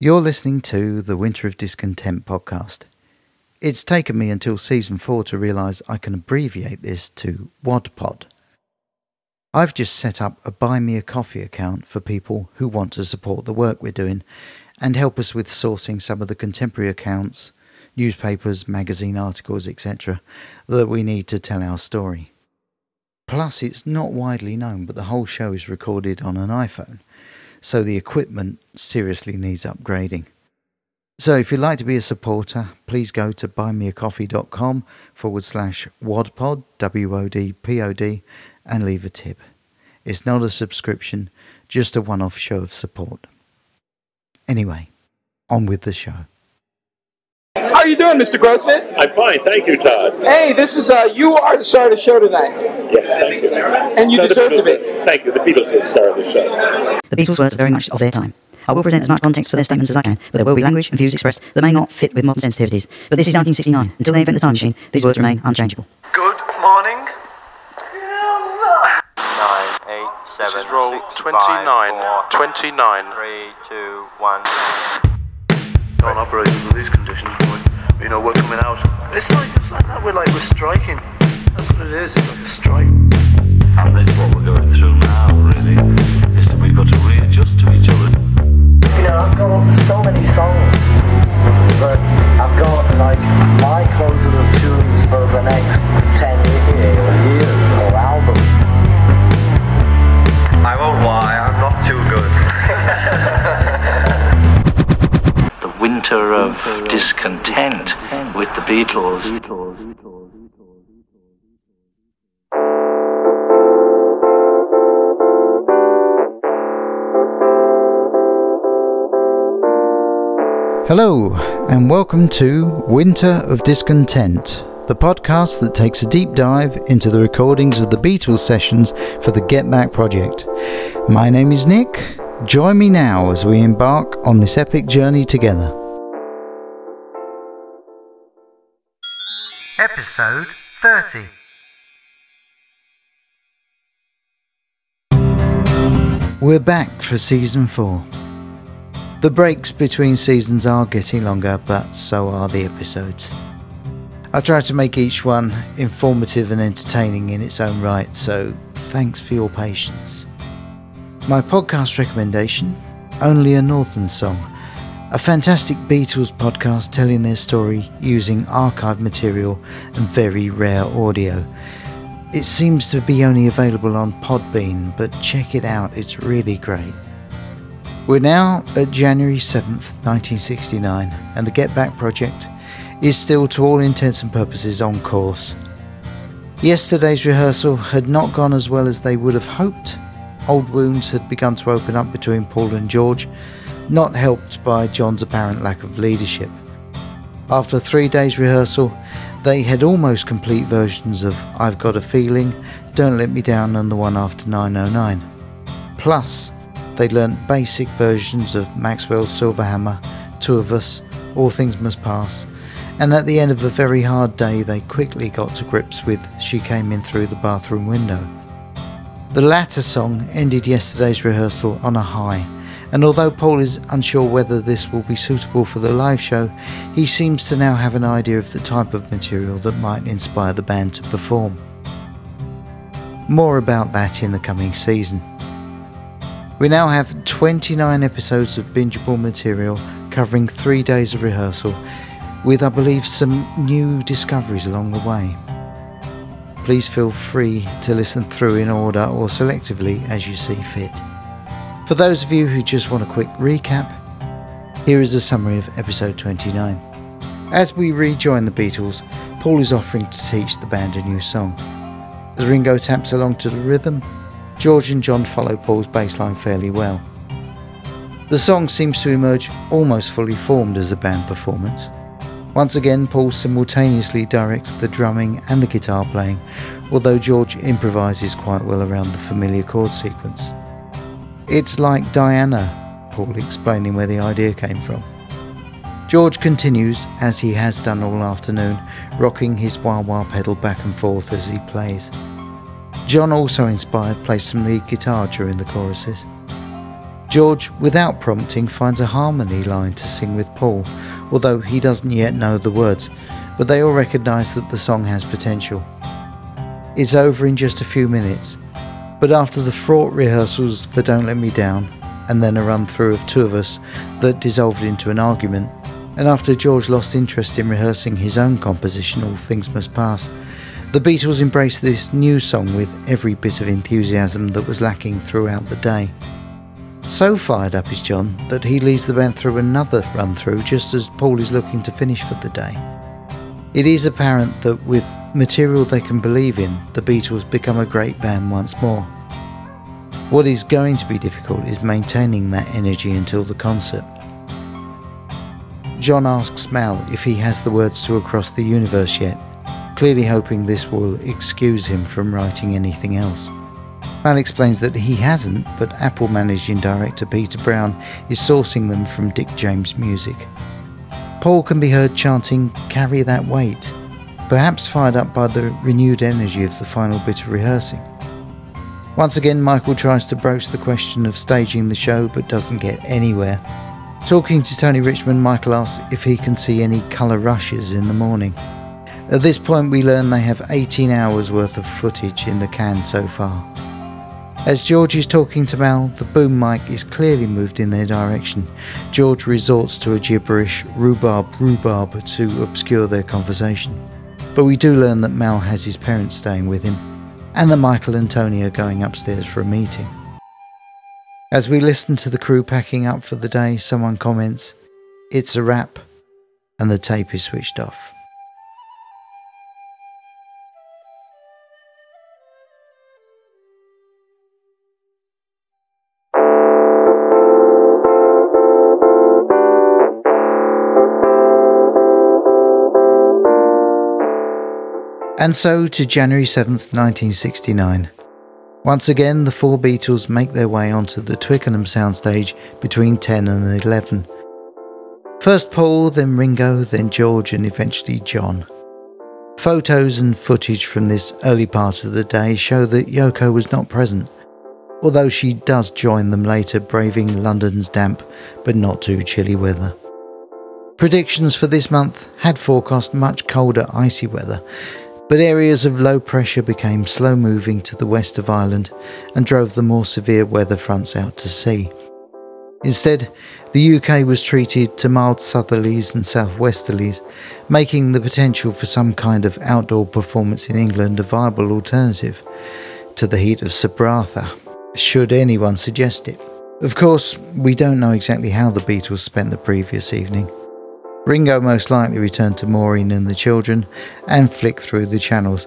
You're listening to the Winter of Discontent podcast. It's taken me until season four to realise I can abbreviate this to WADPOD. I've just set up a Buy Me a Coffee account for people who want to support the work we're doing and help us with sourcing some of the contemporary accounts, newspapers, magazine articles, etc., that we need to tell our story. Plus, it's not widely known, but the whole show is recorded on an iPhone so the equipment seriously needs upgrading. So if you'd like to be a supporter, please go to buymeacoffee.com forward slash wadpod, W-O-D-P-O-D, and leave a tip. It's not a subscription, just a one-off show of support. Anyway, on with the show. How are you doing, Mr. Grossman? I'm fine, thank you, Todd. Hey, this is uh, you are the star of the show tonight, Yes, thank you. and you No, the deserve to be. Thank you. The Beatles are the star of the show. The Beatles' words are very much of their time. I will present as much context for their statements as I can, but there will be language and views expressed that may not fit with modern sensitivities. But this is 1969. Until they invent the time machine, these words remain unchangeable. Good morning. nine, eight, This seven, is roll six, 29. five, four, 29. three, two, one. Don't operate under these conditions, boy. You know, we're coming out. It's like, it's like that. We're like, we're striking. That's what it is. It's like a strike. And that's what we're going through Beatles. Hello, and welcome to Winter of Discontent, the podcast that takes a deep dive into the recordings of the Beatles sessions for the Get Back project. My name is Nick. Join me now as we embark on this epic journey together. 30. We're back for season 4. The breaks between seasons are getting longer, but so are the episodes. I try to make each one informative and entertaining in its own right, so thanks for your patience. My podcast recommendation Only a Northern Song, a fantastic Beatles podcast telling their story using archive material and very rare audio. It seems to be only available on Podbean, but check it out, it's really great. We're now at January 7th, 1969, and the Get Back project is still, to all intents and purposes, on course. Yesterday's rehearsal had not gone as well as they would have hoped. Old wounds had begun to open up between Paul and George, not helped by John's apparent lack of leadership. After three days' rehearsal, they had almost complete versions of I've Got a Feeling, Don't Let Me Down, and the one after 909. Plus, they learnt basic versions of Maxwell's Silverhammer, Two of Us, All Things Must Pass, and at the end of a very hard day, they quickly got to grips with She Came In Through the Bathroom Window. The latter song ended yesterday's rehearsal on a high, and although Paul is unsure whether this will be suitable for the live show, he seems to now have an idea of the type of material that might inspire the band to perform. More about that in the coming season. We now have 29 episodes of bingeable material covering three days of rehearsal, with I believe some new discoveries along the way. Please feel free to listen through in order or selectively as you see fit. For those of you who just want a quick recap, here is a summary of episode 29. As we rejoin the Beatles, Paul is offering to teach the band a new song. As Ringo taps along to the rhythm, George and John follow Paul's bassline fairly well. The song seems to emerge almost fully formed as a band performance. Once again, Paul simultaneously directs the drumming and the guitar playing, although George improvises quite well around the familiar chord sequence. It's like Diana, Paul explaining where the idea came from. George continues, as he has done all afternoon, rocking his wah wah pedal back and forth as he plays. John, also inspired, plays some lead guitar during the choruses. George, without prompting, finds a harmony line to sing with Paul, although he doesn't yet know the words, but they all recognise that the song has potential. It's over in just a few minutes, but after the fraught rehearsals for Don't Let Me Down, and then a run through of two of us that dissolved into an argument, and after George lost interest in rehearsing his own composition, All Things Must Pass, the Beatles embraced this new song with every bit of enthusiasm that was lacking throughout the day. So fired up is John that he leads the band through another run through just as Paul is looking to finish for the day. It is apparent that with material they can believe in, the Beatles become a great band once more. What is going to be difficult is maintaining that energy until the concert. John asks Mal if he has the words to Across the Universe yet, clearly hoping this will excuse him from writing anything else. Mal explains that he hasn't, but Apple managing director Peter Brown is sourcing them from Dick James Music. Paul can be heard chanting, Carry that weight, perhaps fired up by the renewed energy of the final bit of rehearsing. Once again, Michael tries to broach the question of staging the show but doesn't get anywhere. Talking to Tony Richmond, Michael asks if he can see any colour rushes in the morning. At this point, we learn they have 18 hours worth of footage in the can so far. As George is talking to Mal, the boom mic is clearly moved in their direction. George resorts to a gibberish rhubarb rhubarb to obscure their conversation. But we do learn that Mal has his parents staying with him, and that Michael and Tony are going upstairs for a meeting. As we listen to the crew packing up for the day, someone comments, It's a wrap, and the tape is switched off. And so to January 7th, 1969. Once again, the four Beatles make their way onto the Twickenham soundstage between 10 and 11. First Paul, then Ringo, then George, and eventually John. Photos and footage from this early part of the day show that Yoko was not present, although she does join them later, braving London's damp but not too chilly weather. Predictions for this month had forecast much colder, icy weather, but areas of low pressure became slow moving to the west of Ireland and drove the more severe weather fronts out to sea. Instead, the UK was treated to mild southerlies and southwesterlies, making the potential for some kind of outdoor performance in England a viable alternative to the heat of Sabratha, should anyone suggest it. Of course, we don't know exactly how the Beatles spent the previous evening. Ringo most likely returned to Maureen and the children and flicked through the channels.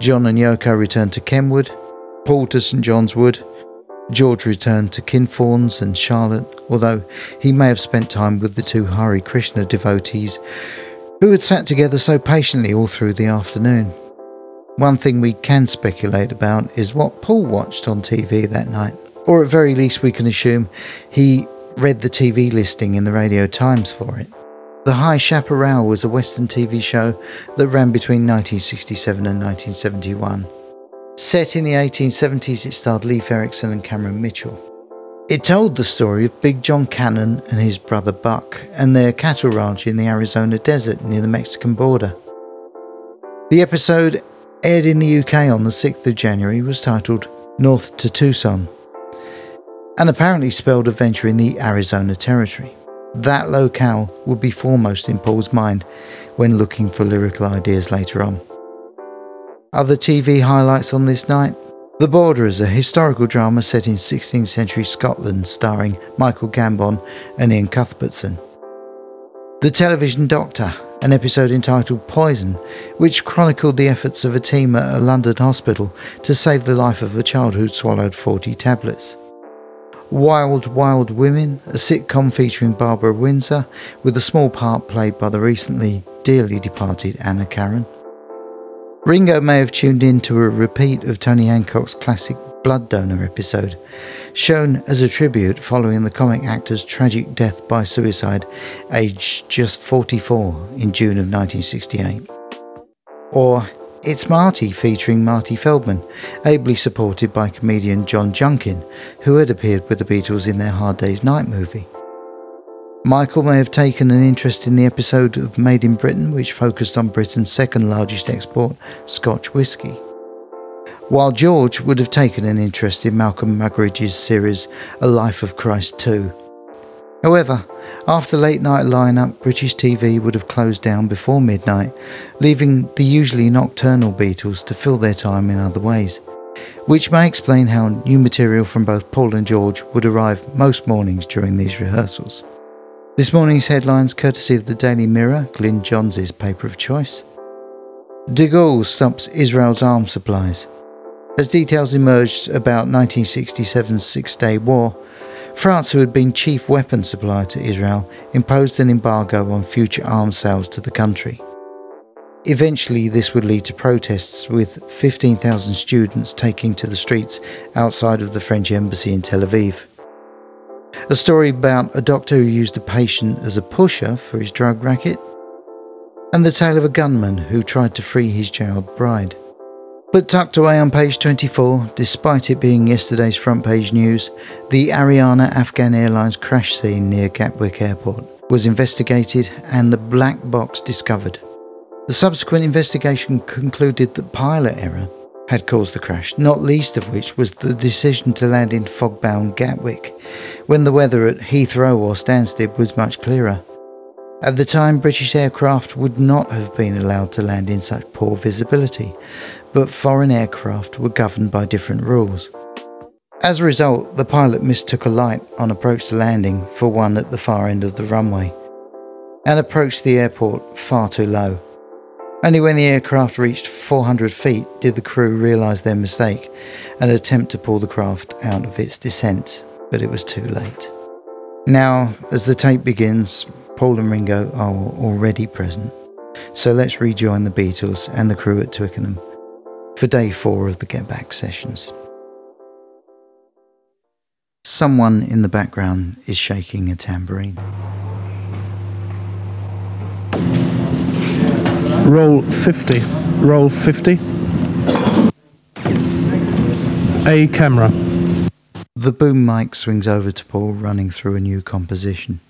John and Yoko returned to Kenwood, Paul to St John's Wood, George returned to Kinfauns and Charlotte, although he may have spent time with the two Hare Krishna devotees who had sat together so patiently all through the afternoon. One thing we can speculate about is what Paul watched on TV that night, or at very least we can assume he read the TV listing in the Radio Times for it. The High Chaparral was a Western TV show that ran between 1967 and 1971. Set in the 1870s, it starred Leif Erikson and Cameron Mitchell. It told the story of Big John Cannon and his brother Buck and their cattle ranch in the Arizona desert near the Mexican border. The episode, aired in the UK on the 6th of January, was titled North to Tucson and apparently spelled adventure in the Arizona Territory. That locale would be foremost in Paul's mind when looking for lyrical ideas later on. Other TV highlights on this night The Borderers, a historical drama set in 16th century Scotland starring Michael Gambon and Iain Cuthbertson. The Television Doctor, an episode entitled Poison, which chronicled the efforts of a team at a London hospital to save the life of a child who'd swallowed 40 tablets. Wild Wild Women, a sitcom featuring Barbara Windsor, with a small part played by the recently dearly departed Anna Karen. Ringo may have tuned in to a repeat of Tony Hancock's classic Blood Donor episode, shown as a tribute following the comic actor's tragic death by suicide, aged just 44 in June of 1968. Or It's Marty featuring Marty Feldman, ably supported by comedian John Junkin, who had appeared with the Beatles in their Hard Day's Night movie. Michael may have taken an interest in the episode of Made in Britain, which focused on Britain's second largest export, Scotch whisky. While George would have taken an interest in Malcolm Muggeridge's series A Life of Christ 2. However, after late night lineup, British TV would have closed down before midnight, leaving the usually nocturnal Beatles to fill their time in other ways, which may explain how new material from both Paul and George would arrive most mornings during these rehearsals. This morning's headlines courtesy of the Daily Mirror, Glyn Johns' paper of choice. De Gaulle stops Israel's arms supplies. As details emerged about 1967's Six Day War, France, who had been chief weapons supplier to Israel, imposed an embargo on future arms sales to the country. Eventually, this would lead to protests, with 15,000 students taking to the streets outside of the French embassy in Tel Aviv. A story about a doctor who used a patient as a pusher for his drug racket, and the tale of a gunman who tried to free his jailed bride. But tucked away on page 24, despite it being yesterday's front page news, the Ariana Afghan Airlines crash scene near Gatwick Airport was investigated and the black box discovered. The subsequent investigation concluded that pilot error had caused the crash, not least of which was the decision to land in fog bound Gatwick, when the weather at Heathrow or Stansted was much clearer. At the time, British aircraft would not have been allowed to land in such poor visibility, but foreign aircraft were governed by different rules. As a result, the pilot mistook a light on approach to landing for one at the far end of the runway and approached the airport far too low. Only when the aircraft reached 400 feet did the crew realise their mistake and attempt to pull the craft out of its descent, but it was too late. Now, as the tape begins, Paul and Ringo are already present, so let's rejoin the Beatles and the crew at Twickenham for day four of the Get Back sessions. Someone in the background is shaking a tambourine. Roll 50. Roll 50. A camera. The boom mic swings over to Paul, running through a new composition.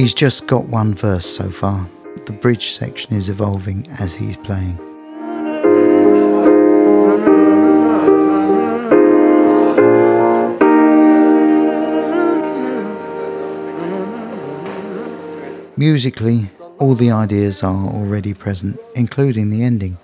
He's just got one verse so far. The bridge section is evolving as he's playing. Musically, all the ideas are already present, including the ending.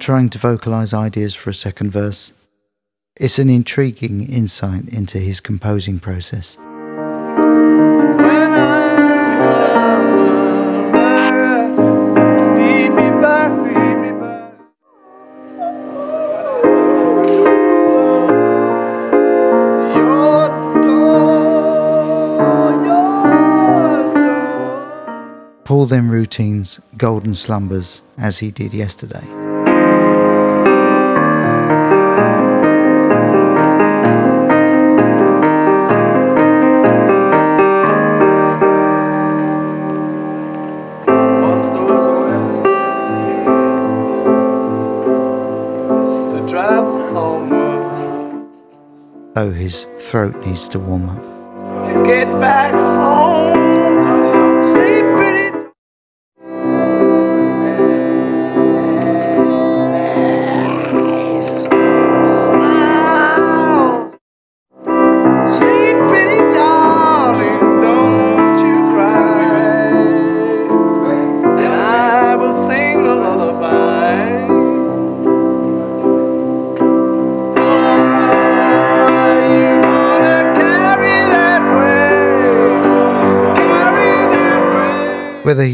Trying to vocalize ideas for a second verse. It's an intriguing insight into his composing process. Paul then routines golden slumbers as he did yesterday. Throat needs to warm up. to get back home.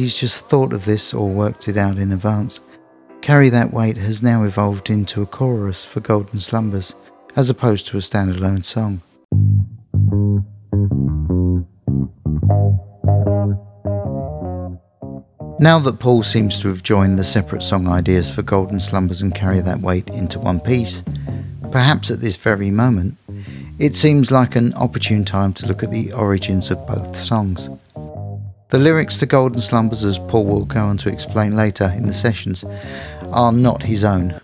Whether he's just thought of this or worked it out in advance, Carry That Weight has now evolved into a chorus for Golden Slumbers, as opposed to a standalone song. Now that Paul seems to have joined the separate song ideas for Golden Slumbers and Carry That Weight into one piece, perhaps at this very moment, it seems like an opportune time to look at the origins of both songs. The lyrics to Golden Slumbers, as Paul will go on to explain later in the sessions, are not his own.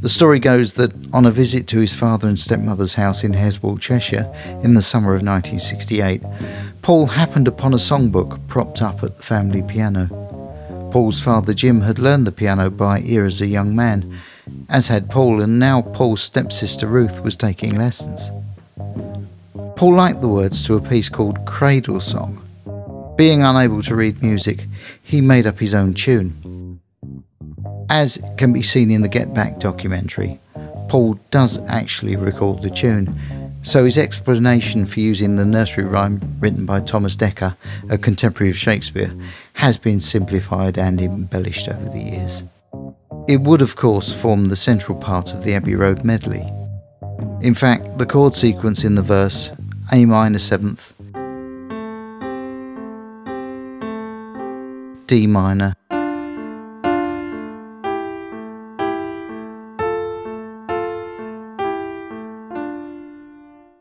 The story goes that on a visit to his father and stepmother's house in Heswall, Cheshire, in the summer of 1968, Paul happened upon a songbook propped up at the family piano. Paul's father Jim had learned the piano by ear as a young man, as had Paul, and now Paul's stepsister Ruth was taking lessons. Paul liked the words to a piece called Cradle Song. Being unable to read music, he made up his own tune. As can be seen in the Get Back documentary, Paul does actually record the tune, so his explanation for using the nursery rhyme written by Thomas Dekker, a contemporary of Shakespeare, has been simplified and embellished over the years. It would, of course, form the central part of the Abbey Road medley. In fact, the chord sequence in the verse, A minor seventh, D minor,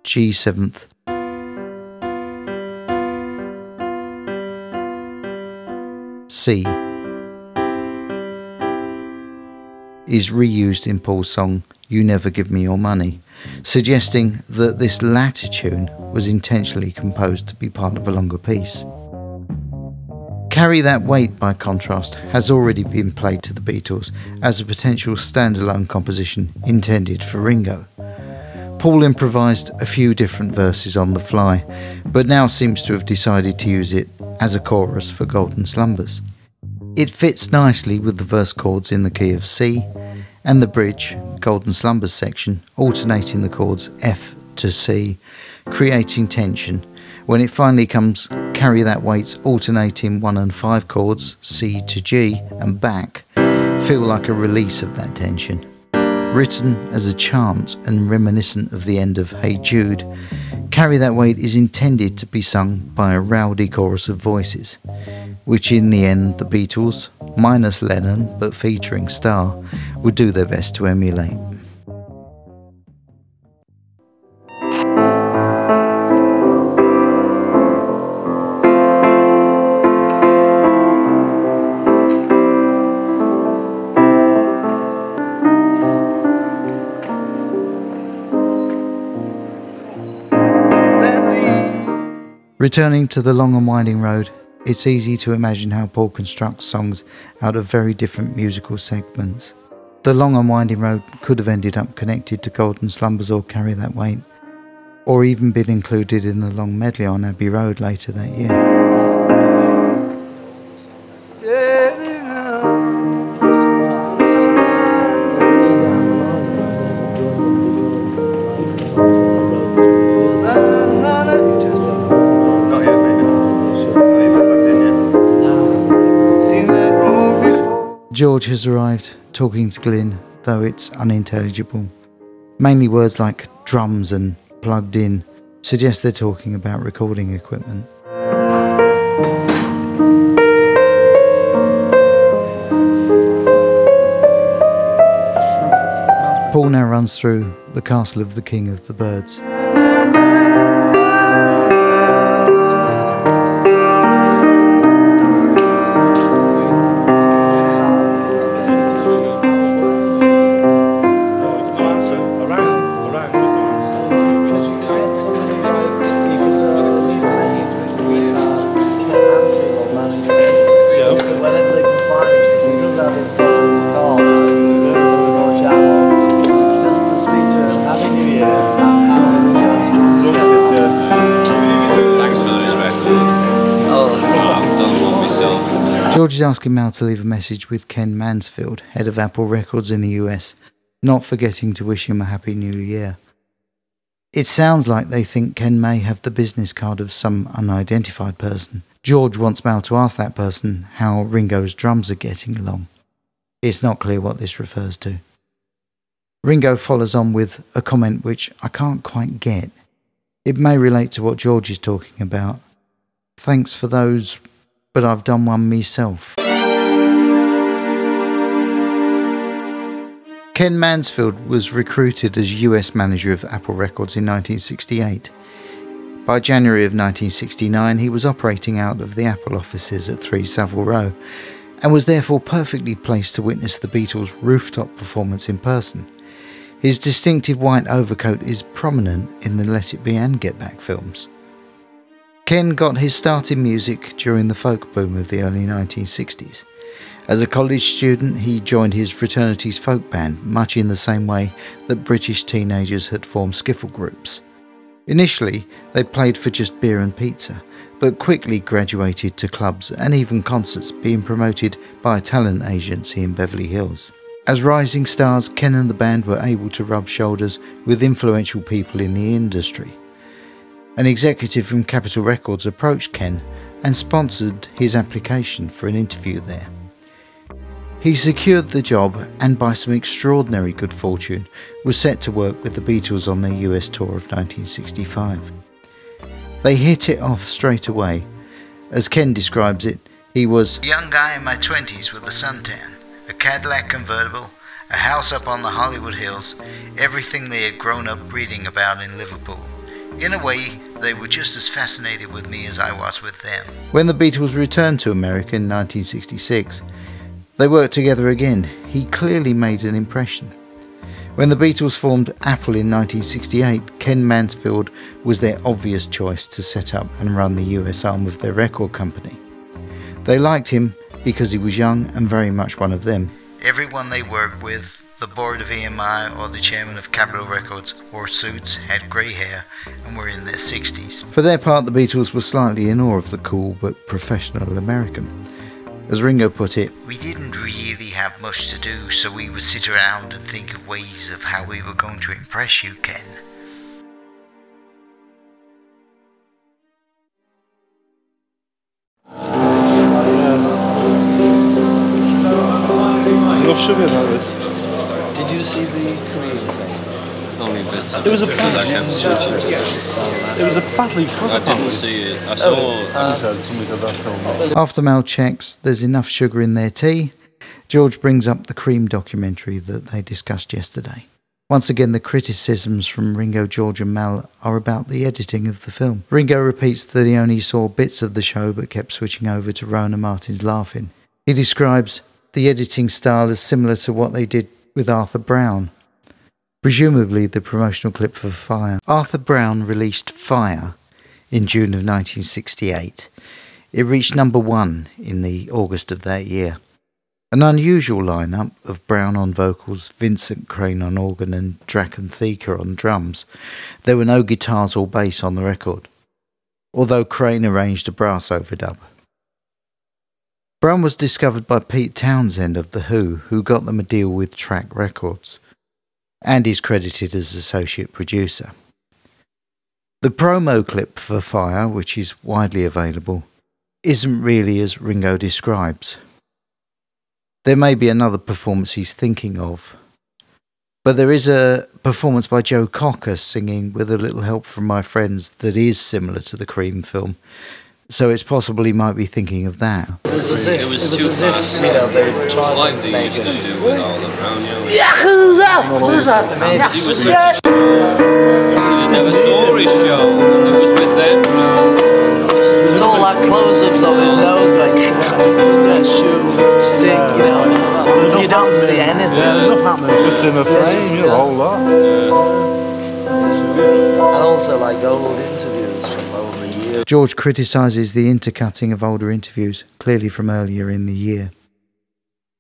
G seventh, C is reused in Paul's song You Never Give Me Your Money, suggesting that this latter tune was intentionally composed to be part of a longer piece. Carry That Weight, by contrast, has already been played to the Beatles as a potential standalone composition intended for Ringo. Paul improvised a few different verses on the fly, but now seems to have decided to use it as a chorus for Golden Slumbers. It fits nicely with the verse chords in the key of C and the bridge, Golden Slumbers section, alternating the chords F to C, creating tension. When it finally comes, carry that weight, alternating 1 and 5 chords, C to G, and back, feel like a release of that tension. Written as a chant and reminiscent of the end of Hey Jude, Carry That Weight is intended to be sung by a rowdy chorus of voices, which in the end the Beatles, minus Lennon but featuring Starr, would do their best to emulate. Returning to the long and winding road, it's easy to imagine how Paul constructs songs out of very different musical segments. The long and winding road could have ended up connected to Golden Slumbers or Carry That Weight, or even been included in the long medley on Abbey Road later that year. George has arrived, talking to Glyn, though it's unintelligible. Mainly words like drums and plugged in suggest they're talking about recording equipment. Paul now runs through the castle of the King of the Birds. Is asking Mal to leave a message with Ken Mansfield, head of Apple Records in the US, not forgetting to wish him a happy new year. It sounds like they think Ken may have the business card of some unidentified person George wants Mal to ask that person how Ringo's drums are getting along. It's not clear what this refers to. Ringo follows on with a comment which I can't quite get. It may relate to what George is talking about. Thanks for those, but I've done one myself. Ken Mansfield was recruited as US manager of Apple Records in 1968. By January of 1969, he was operating out of the Apple offices at 3 Savile Row and was therefore perfectly placed to witness the Beatles' rooftop performance in person. His distinctive white overcoat is prominent in the Let It Be and Get Back films. Ken got his start in music during the folk boom of the early 1960s. As a college student, he joined his fraternity's folk band, much in the same way that British teenagers had formed skiffle groups. Initially, they played for just beer and pizza, but quickly graduated to clubs and even concerts being promoted by a talent agency in Beverly Hills. As rising stars, Ken and the band were able to rub shoulders with influential people in the industry. An executive from Capitol Records approached Ken and sponsored his application for an interview there. He secured the job and, by some extraordinary good fortune, was set to work with the Beatles on their US tour of 1965. They hit it off straight away. As Ken describes it, he was a young guy in my 20s with a suntan, a Cadillac convertible, a house up on the Hollywood Hills, everything they had grown up reading about in Liverpool. In a way, they were just as fascinated with me as I was with them. When the Beatles returned to America in 1966, they worked together again. He clearly made an impression. When the Beatles formed Apple in 1968, Ken Mansfield was their obvious choice to set up and run the US arm of their record company. They liked him because he was young and very much one of them. Everyone they worked with, the board of EMI or the chairman of Capitol Records, wore suits, had grey hair, and were in their 60s. For their part, the Beatles were slightly in awe of the cool but professional American. As Ringo put it, we didn't really have much to do, so we would sit around and think of ways of how we were going to impress you, Ken. Enough sugar in. Did you see the Cream thing? Only bits of There was a it, because I kept switching to it. It was a badly cut. I didn't see it. I saw. I said something about film. After Mal checks there's enough sugar in their tea, George brings up the Cream documentary that they discussed yesterday. Once again, the criticisms from Ringo, George, and Mal are about the editing of the film. Ringo repeats that he only saw bits of the show but kept switching over to Rowan Martin's Laugh-In. He describes the editing style as similar to what they did with Arthur Brown, presumably the promotional clip for Fire. Arthur Brown released Fire in June of 1968. It reached number one in the August of that year. An unusual lineup of Brown on vocals, Vincent Crane on organ, and Drachen Theaker on drums. There were no guitars or bass on the record, although Crane arranged a brass overdub. Brown was discovered by Pete Townshend of The Who, who got them a deal with Track Records, and is credited as associate producer. The promo clip for Fire, which is widely available, isn't really as Ringo describes. There may be another performance he's thinking of, but there is a performance by Joe Cocker singing with a little help from my friends that is similar to the Cream film, so it's possible he might be thinking of that. It was as if, It was it too was as if, you know, they It's tried like to they make used to do with all the Brown Young. It He was such a You never saw his show, and it was with them. George criticises the intercutting of older interviews, clearly from earlier in the year.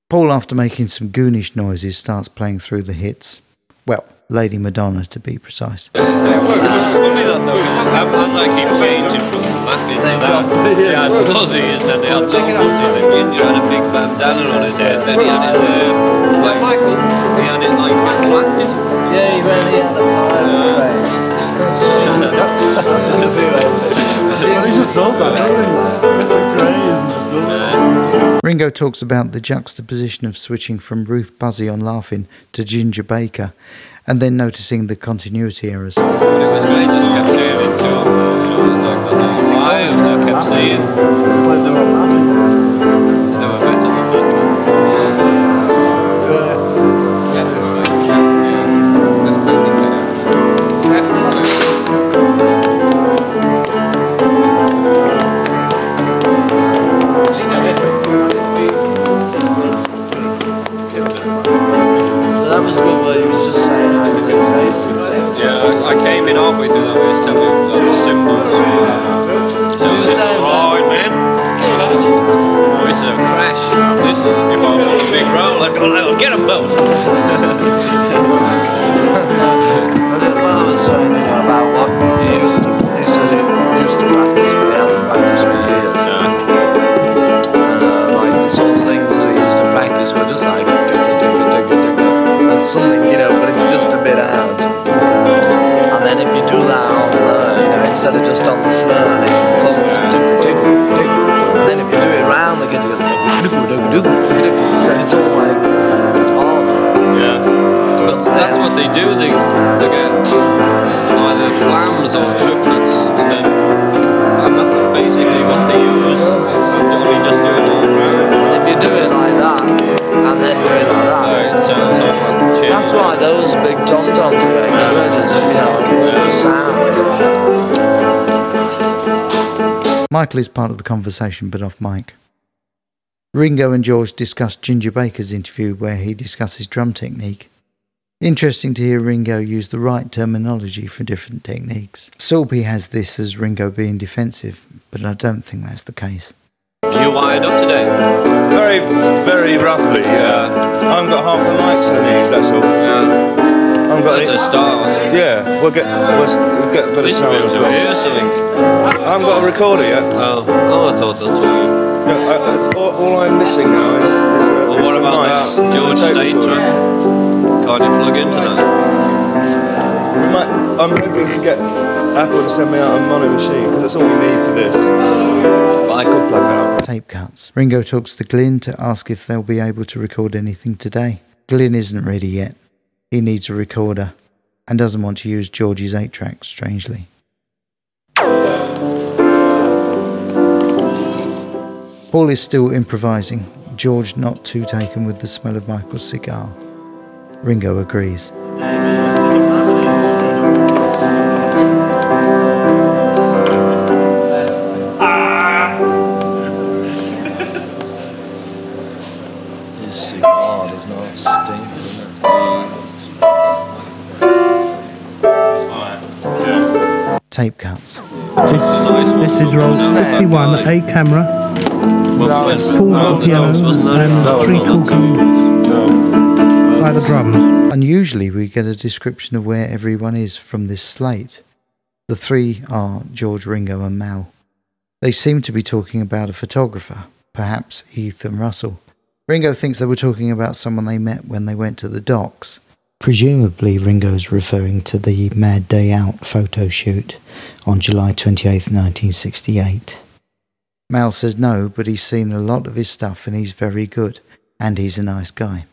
Paul, after making some goonish noises, starts playing through the hits. Well, Lady Madonna to be precise. It was funny that though, because as I keep changing from laughing to that, they had Fuzzies, and then they had Tom Fuzzy, then Ginger had a big bandana on his head, then he had his hair, like Michael, he had it like blasted. Yeah, he really had a pirate Ringo talks about the juxtaposition of switching from Ruth Buzzi on Laugh-In to Ginger Baker and then noticing the continuity errors. But it was great, just kept. You know, it was like, I kept saying. Halfway through that telling me all the cymbals. So this is hard, man. Oh, is a crash. This is if I want a big roll, I'd go, I'll get them both. But the fellow was saying, you about what he used to, he says he used to practice, but he hasn't practiced for years. And uh, like the sort of things that he used to practice were just like digga digga digga digga, and something, instead of just on the slur, it. Then if you do it round so it's all like odd. Yeah. But that's what they do. They they get either flams or triplets, and then and that's basically what they use. Don't we just do it all round? And if you do it like that, and then do it like that, it sounds like. That's why those big tom toms are getting good, is you know, all the sound. Michael is part of the conversation, but off mic. Ringo and George discuss Ginger Baker's interview where he discusses drum technique. Interesting to hear Ringo use the right terminology for different techniques. Sulpy has this as Ringo being defensive, but I don't think that's the case. You wired up today? Very, very roughly, yeah. I haven't got half the mics I need, that's all. Yeah. I haven't got That's any- a start. Yeah, we'll get, we'll get a bit of sound we'll as do well. it something. I haven't got a recorder yet. Oh, oh, I thought that's why. No, I, that's all, all I'm missing now is, is, uh, Well, is what about mics that and a George's eight track? Can't you plug into that? We might, I'm hoping to get Apple to send me out a mono machine because that's all we need for this. But I could plug that up. Tape cuts. Ringo talks to Glyn to ask if they'll be able to record anything today. Glyn isn't ready yet. He needs a recorder and doesn't want to use George's 8 track, strangely. Paul is still improvising, George not too taken with the smell of Michael's cigar. Ringo agrees. His cigar does not stink, Tape cuts. This, this is roll 51, a camera, Paul's on piano, and three talking by the drums. Unusually, we get a description of where everyone is from this slate. The three are George, Ringo, and Mal. They seem to be talking about a photographer, perhaps Ethan Russell. Ringo thinks they were talking about someone they met when they went to the docks. Presumably, Ringo's referring to the Mad Day Out photo shoot on July 28, 1968. Mal says no, but he's seen a lot of his stuff and he's very good, and he's a nice guy.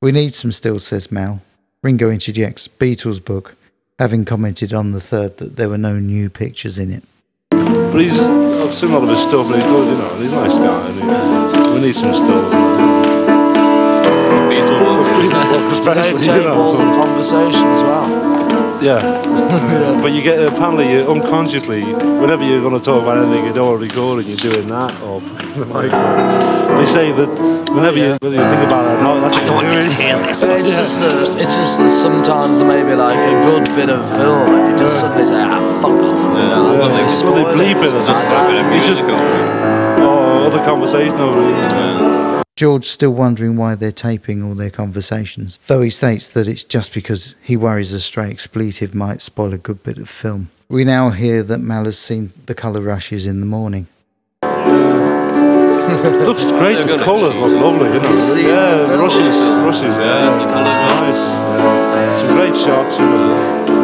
We need some stills, says Mal. Ringo interjects Beatles book, having commented on the third that there were no new pictures in it. But he's, I've seen a lot of his stuff and he's good, you know, he's a nice guy. We need some stuff. Especially, They you take know, all so- the conversation as well. Yeah. but you get apparently you unconsciously whenever you're going to talk about anything you don't want to record and you're doing that or the microphone. They say that whenever you whether you think about it or not, that's what you're doing. Yeah, it's just that it's just that sometimes there may be like a good bit of film and you just suddenly say, ah, fuck off. You know, Yeah, and they it's what they spoil bleep it. It's Just like that. it's just oh, other conversation over it. George still wondering why they're taping all their conversations, though he states that it's just because he worries a stray expletive might spoil a good bit of film. We now hear that Mal has seen the colour rushes in the morning. It looks great. They're The gonna colours look lovely. You know. see yeah, the the film. rushes, rushes. Yeah, the colours nice. Yeah. Some great shots. You know.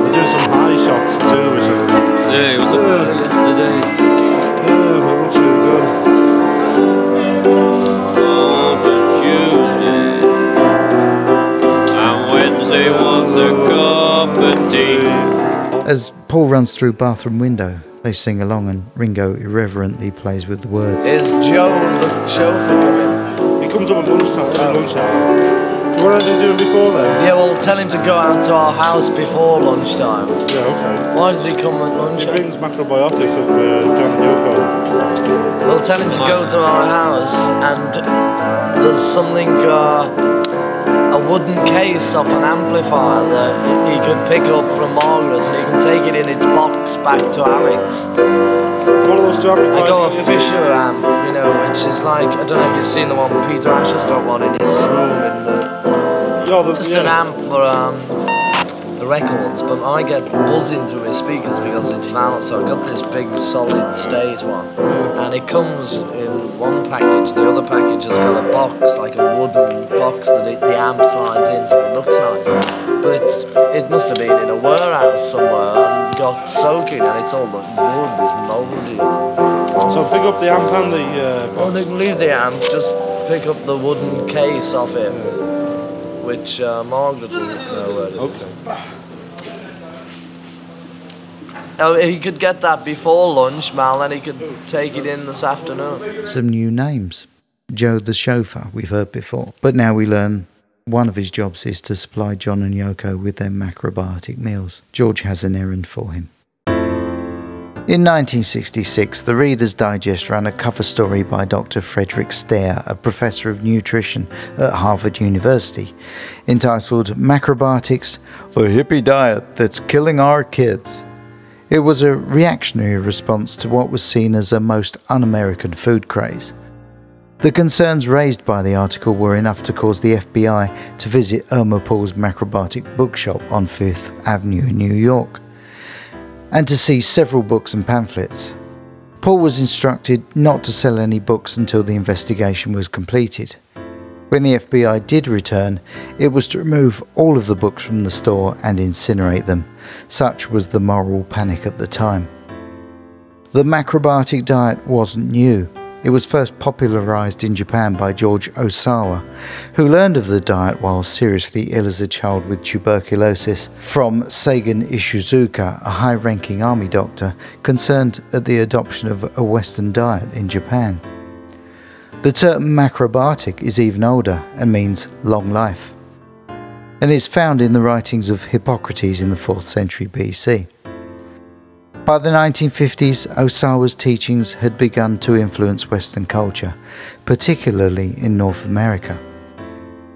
As Paul runs through bathroom window, they sing along and Ringo irreverently plays with the words. Is Joe the chauffeur coming? He comes up at lunchtime. at lunch hour. What are they doing before then? Yeah, well, tell him to go out to our house before lunchtime. Yeah, okay. Why does he come at lunchtime? He lunchtime? brings macrobiotics up for John and Yoko. Well, tell him to go to our house and there's something, uh, a wooden case of an amplifier that he could pick up from Margaret and he can take it in its box back to Alex. One of those John I got a Fisher amp, you know, which is like, I don't know if you've seen the one, Peter Ash has got one in his room in the, Yeah, the, just yeah. an amp for um, records, but I get buzzing through his speakers because it's valve, so I got this big solid stage one, and it comes in one package. The other package has got a box, like a wooden box that it, the amp slides in, so it looks nice. But it's, it must have been in a warehouse somewhere and got soaking, and it's all the wood is mouldy. So pick up the amp and the. Uh, Oh, they can leave the amp, just pick up the wooden case off it, which uh, Margaret will know where it is. Okay. Oh, he could get that before lunch, Mal, and he could take it in this afternoon. Some new names. Joe the chauffeur, we've heard before. But now we learn one of his jobs is to supply John and Yoko with their macrobiotic meals. George has an errand for him. In 1966, the Reader's Digest ran a cover story by Dr. Frederick Stare, a professor of nutrition at Harvard University, entitled Macrobiotics The Hippie Diet That's Killing Our Kids. It was a reactionary response to what was seen as a most un American food craze. The concerns raised by the article were enough to cause the FBI to visit Irma Paul's macrobiotic bookshop on Fifth Avenue in New York and to see several books and pamphlets. Paul was instructed not to sell any books until the investigation was completed. When the FBI did return, it was to remove all of the books from the store and incinerate them. Such was the moral panic at the time. The macrobiotic diet wasn't new. It was first popularized in Japan by George Ohsawa, who learned of the diet while seriously ill as a child with tuberculosis from Sagen Ishizuka, a high ranking army doctor concerned at the adoption of a Western diet in Japan. The uh, term macrobiotic is even older and means long life, and is found in the writings of Hippocrates in the 4th century BC. By the 1950s, Ohsawa's teachings had begun to influence Western culture, particularly in North America.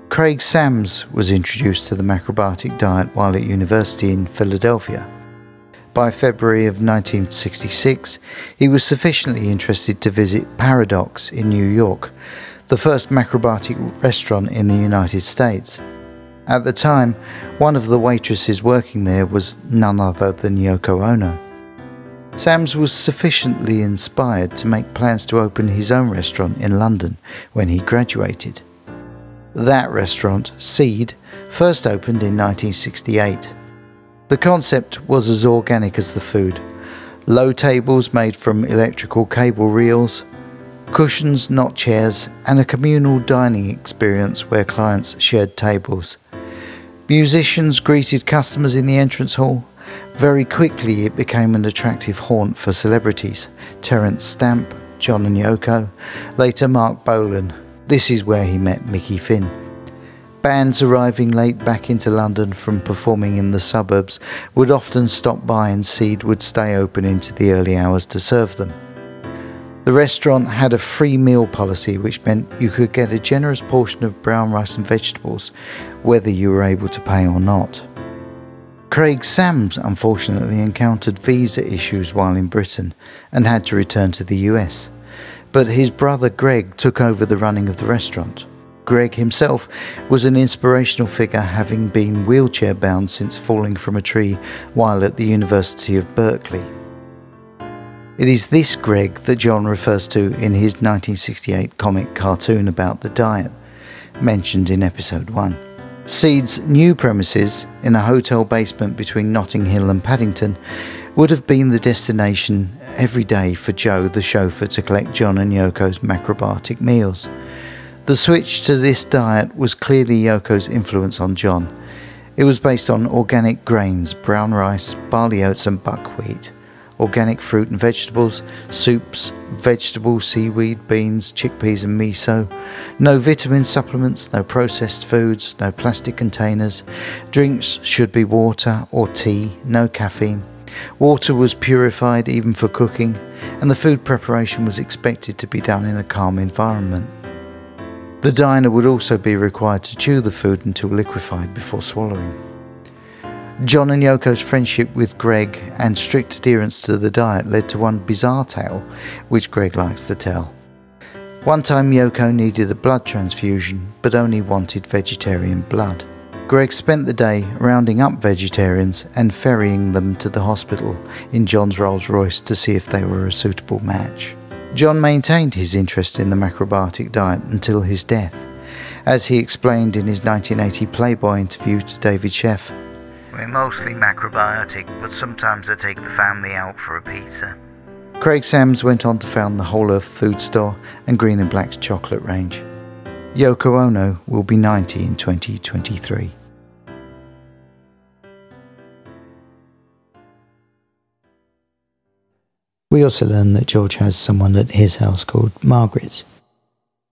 Craig Sams was introduced to the macrobiotic diet while at university in Philadelphia. By February of 1966, he was sufficiently interested to visit Paradox in New York, the first macrobiotic restaurant in the United States. At the time, one of the waitresses working there was none other than Yoko Ono. Sams was sufficiently inspired to make plans to open his own restaurant in London when he graduated. That restaurant, Seed, first opened in 1968. The concept was as organic as the food low tables made from electrical cable reels, cushions, not chairs, and a communal dining experience where clients shared tables. Musicians greeted customers in the entrance hall. Very quickly, it became an attractive haunt for celebrities Terence Stamp, John and Yoko, later Marc Bolan. This is where he met Mickey Finn. Bands arriving late back into London from performing in the suburbs would often stop by and Seed would stay open into the early hours to serve them. The restaurant had a free meal policy, which meant you could get a generous portion of brown rice and vegetables, whether you were able to pay or not. Craig Sams unfortunately encountered visa issues while in Britain and had to return to the US, but his brother Greg took over the running of the restaurant. Greg himself was an inspirational figure, having been wheelchair bound since falling from a tree while at the University of Berkeley. It is this Greg that John refers to in his 1968 comic cartoon about the diet, mentioned in episode 1. Seed's new premises, in a hotel basement between Notting Hill and Paddington, would have been the destination every day for Joe, the chauffeur, to collect John and Yoko's macrobiotic meals. The switch to this diet was clearly Yoko's influence on John, It was based on organic grains, brown rice, barley oats, and buckwheat, organic fruit and vegetables, soups, vegetables, seaweed, beans, chickpeas, and miso. No vitamin supplements, no processed foods, no plastic containers. Drinks should be water or tea, no caffeine. Water was purified even for cooking, and the food preparation was expected to be done in a calm environment. The diner would also be required to chew the food until liquefied before swallowing. John and Yoko's friendship with Greg and strict adherence to the diet led to one bizarre tale, which Greg likes to tell. One time, Yoko needed a blood transfusion but only wanted vegetarian blood. Greg spent the day rounding up vegetarians and ferrying them to the hospital in John's Rolls Royce to see if they were a suitable match. John maintained his interest in the macrobiotic diet until his death, as he explained in his 1980 Playboy interview to David Sheff. We're mostly macrobiotic, but sometimes I take the family out for a pizza. Craig Sams went on to found the Whole Earth Food Store and Green and Black's chocolate range. Yoko Ono will be 90 in 2023. We also learn that George has someone at his house called Margaret.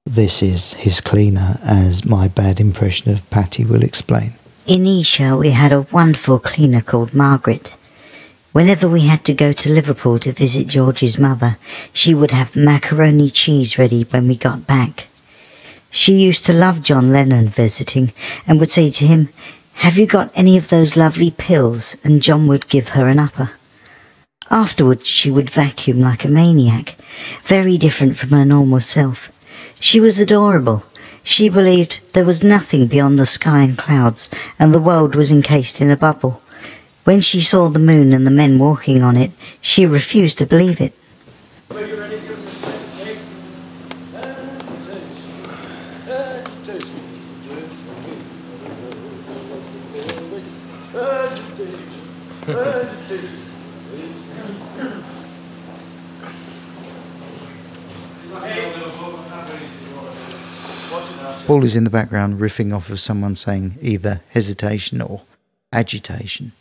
This is his cleaner, as my bad impression of Patty will explain. In Esher, we had a wonderful cleaner called Margaret. Whenever we had to go to Liverpool to visit George's mother, she would have macaroni cheese ready when we got back. She used to love John Lennon visiting and would say to him, Have you got any of those lovely pills? And John would give her an upper. Afterwards, she would vacuum like a maniac, very different from her normal self. She was adorable. She believed there was nothing beyond the sky and clouds, and the world was encased in a bubble. When she saw the moon and the men walking on it, she refused to believe it. Paul is in the background riffing off of someone saying either hesitation or agitation,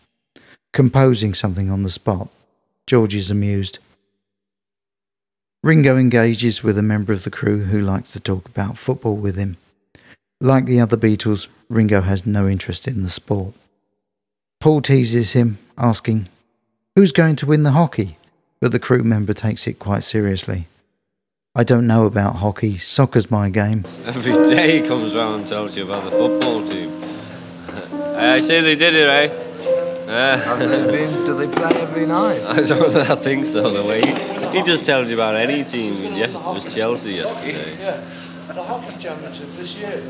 composing something on the spot. George is amused. Ringo engages with a member of the crew who likes to talk about football with him. Like the other Beatles, Ringo has no interest in the sport. Paul teases him, asking, Who's going to win the hockey? But the crew member takes it quite seriously. I don't know about hockey, soccer's my game. Every day he comes round and tells you about the football team. I say they did it, right? Uh, Have they been, do they play every night? I don't I think so, the way he, he just tells you about any team. Yes, it was Chelsea yesterday. Yeah, the hockey championship this year.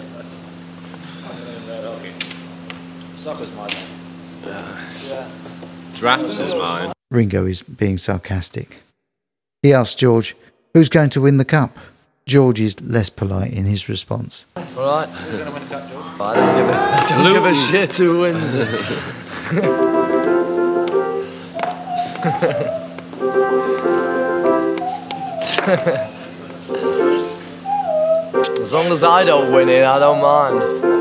Soccer's my game. Yeah. Drafts is mine. Ringo is being sarcastic. He asks George, Who's going to win the cup? George is less polite in his response. Alright. I don't give a, I don't give a shit who wins it. as long as I don't win it, I don't mind.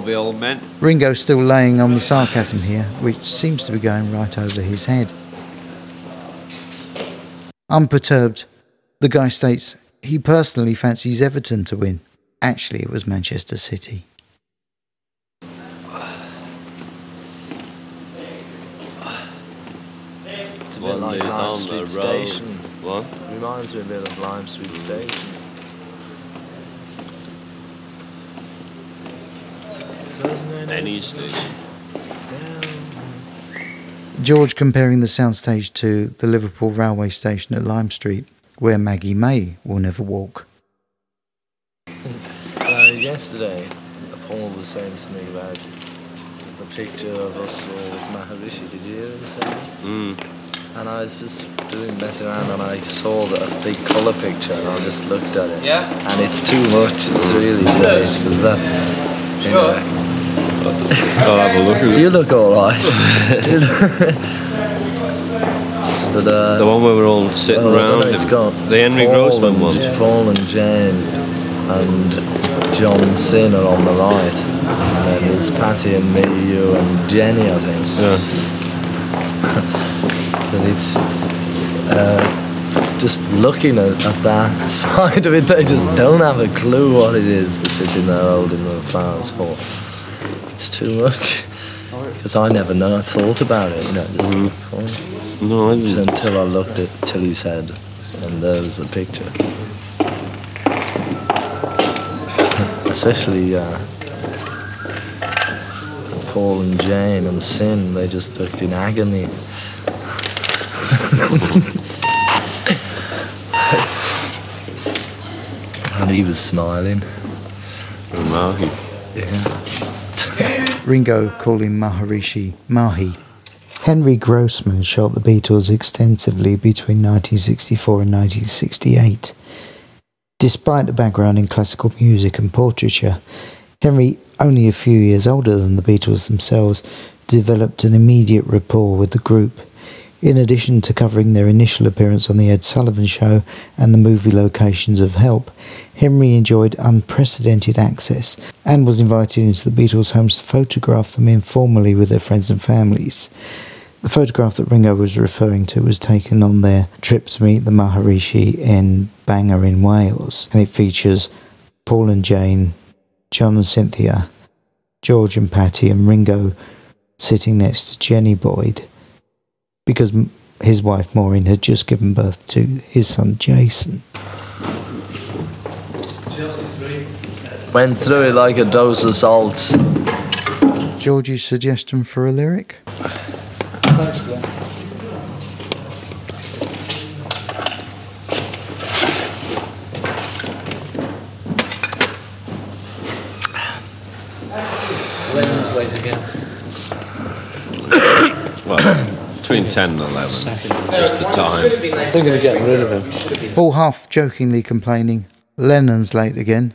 They'll all be old men. Ringo's still laying on the sarcasm here, which seems to be going right over his head. Unperturbed, the guy states he personally fancies Everton to win. Actually, it was Manchester City. It's a bit like is Lime Street the road. Station. What? Reminds me a bit of Lime Street Station. Doesn't it? Any station. George comparing the soundstage to the Liverpool railway station at Lime Street, where Maggie May will never walk. Uh, yesterday, Paul was saying something about the picture of us all with Maharishi. Did you hear him say that? Mm. And I was just doing messing around and I saw that a big colour picture and I just looked at it. Yeah. And it's too much. It's really great because that. Anyway. I'll have a look at it. You look alright. but uh, The one where we're all sitting well, around. know, it's got the Henry Paul Grossman and, one. Paul and Jane and John Cyn are on the right. And then there's Patty and me, you and Jenny, I think. Yeah. but it's uh, just looking at, at that side of it, they just don't have a clue what it is they're sitting there holding the flowers for. It's too much. Because I never know, I thought about it, you know, just oh, No, I just until I looked at Tilly's head, and there was the picture. Especially uh, Paul and Jane and Cyn, they just looked in agony. and he was smiling. Mahi. Yeah. Ringo calling Maharishi Mahi. Henry Grossman shot the Beatles extensively between 1964 and 1968. Despite a background in classical music and portraiture, Henry, only a few years older than the Beatles themselves, developed an immediate rapport with the group. In addition to covering their initial appearance on The Ed Sullivan Show and the movie locations of Help, Henry enjoyed unprecedented access and was invited into the Beatles' homes to photograph them informally with their friends and families. The photograph that Ringo was referring to was taken on their trip to meet the Maharishi in Bangor in Wales, and it features Paul and Jane, John and Cynthia, George and Patty, and Ringo sitting next to Jenny Boyd because his wife Maureen had just given birth to his son Jason. Went through it like a dose of salt. George's suggestion for a lyric? Thanks, late again. Well, between 10 and 11. Second. Just the time. Thinking of getting rid of him. Paul half jokingly complaining, Lennon's late again.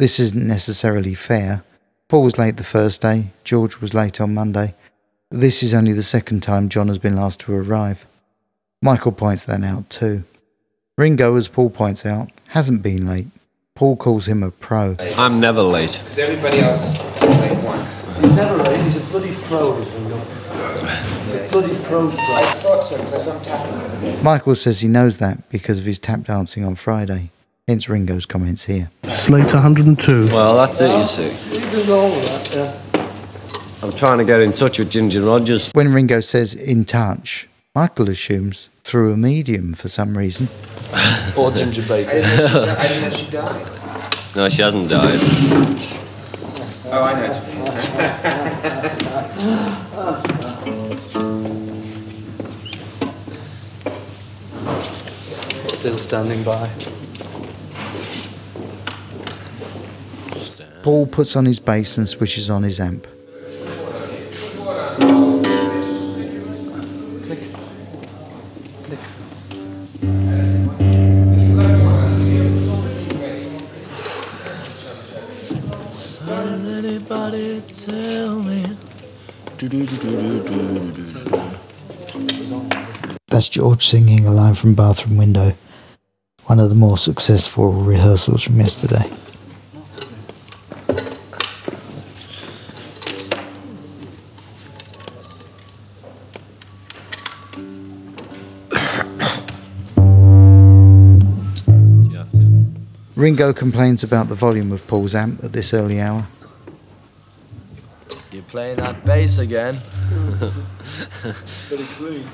This isn't necessarily fair. Paul was late the first day, George was late on Monday. This is only the second time John has been last to arrive. Michael points that out too. Ringo, as Paul points out, hasn't been late. Paul calls him a pro. I'm never late. Because everybody else is late once. He's never late, he's a bloody pro, this Ringo. A bloody pro pro. I thought so, because I saw him tapping the other day. Michael says he knows that because of his tap dancing on Friday. Hence Ringo's comments here. Slate 102. Well, that's it, you see. He does all that, yeah. I'm trying to get in touch with Ginger Rogers. When Ringo says in touch, Michael assumes through a medium for some reason. Or Ginger I Baker. didn't, know I didn't know she died. No, she hasn't died. Oh, I know Still standing by. Paul puts on his bass and switches on his amp. Anybody tell me? That's George singing a line from Bathroom Window, one of the more successful rehearsals from yesterday. Ringo complains about the volume of Paul's amp at this early hour. You're playing that bass again. Very clean.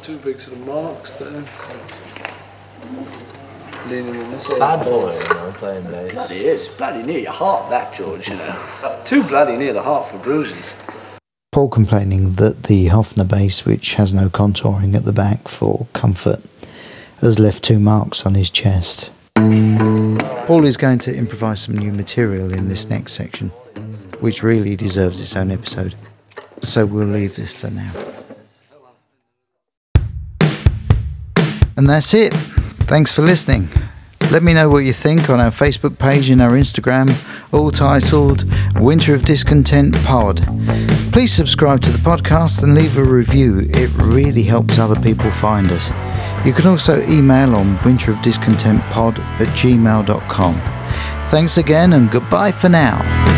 Got two big sort of marks there. Leaning on this. Bad boy, you know, playing bass. Bloody is. Bloody near your heart, that, George, you know. Too bloody near the heart for bruises. Paul complaining that the Hofner bass, which has no contouring at the back for comfort, has left two marks on his chest. Paul is going to improvise some new material in this next section, which really deserves its own episode. So we'll leave this for now. And that's it. Thanks for listening. Let me know what you think on our Facebook page and our Instagram, all titled Winter of Discontent Pod. Please subscribe to the podcast and leave a review. It really helps other people find us. You can also email on winterofdiscontentpod at gmail.com. Thanks again and goodbye for now.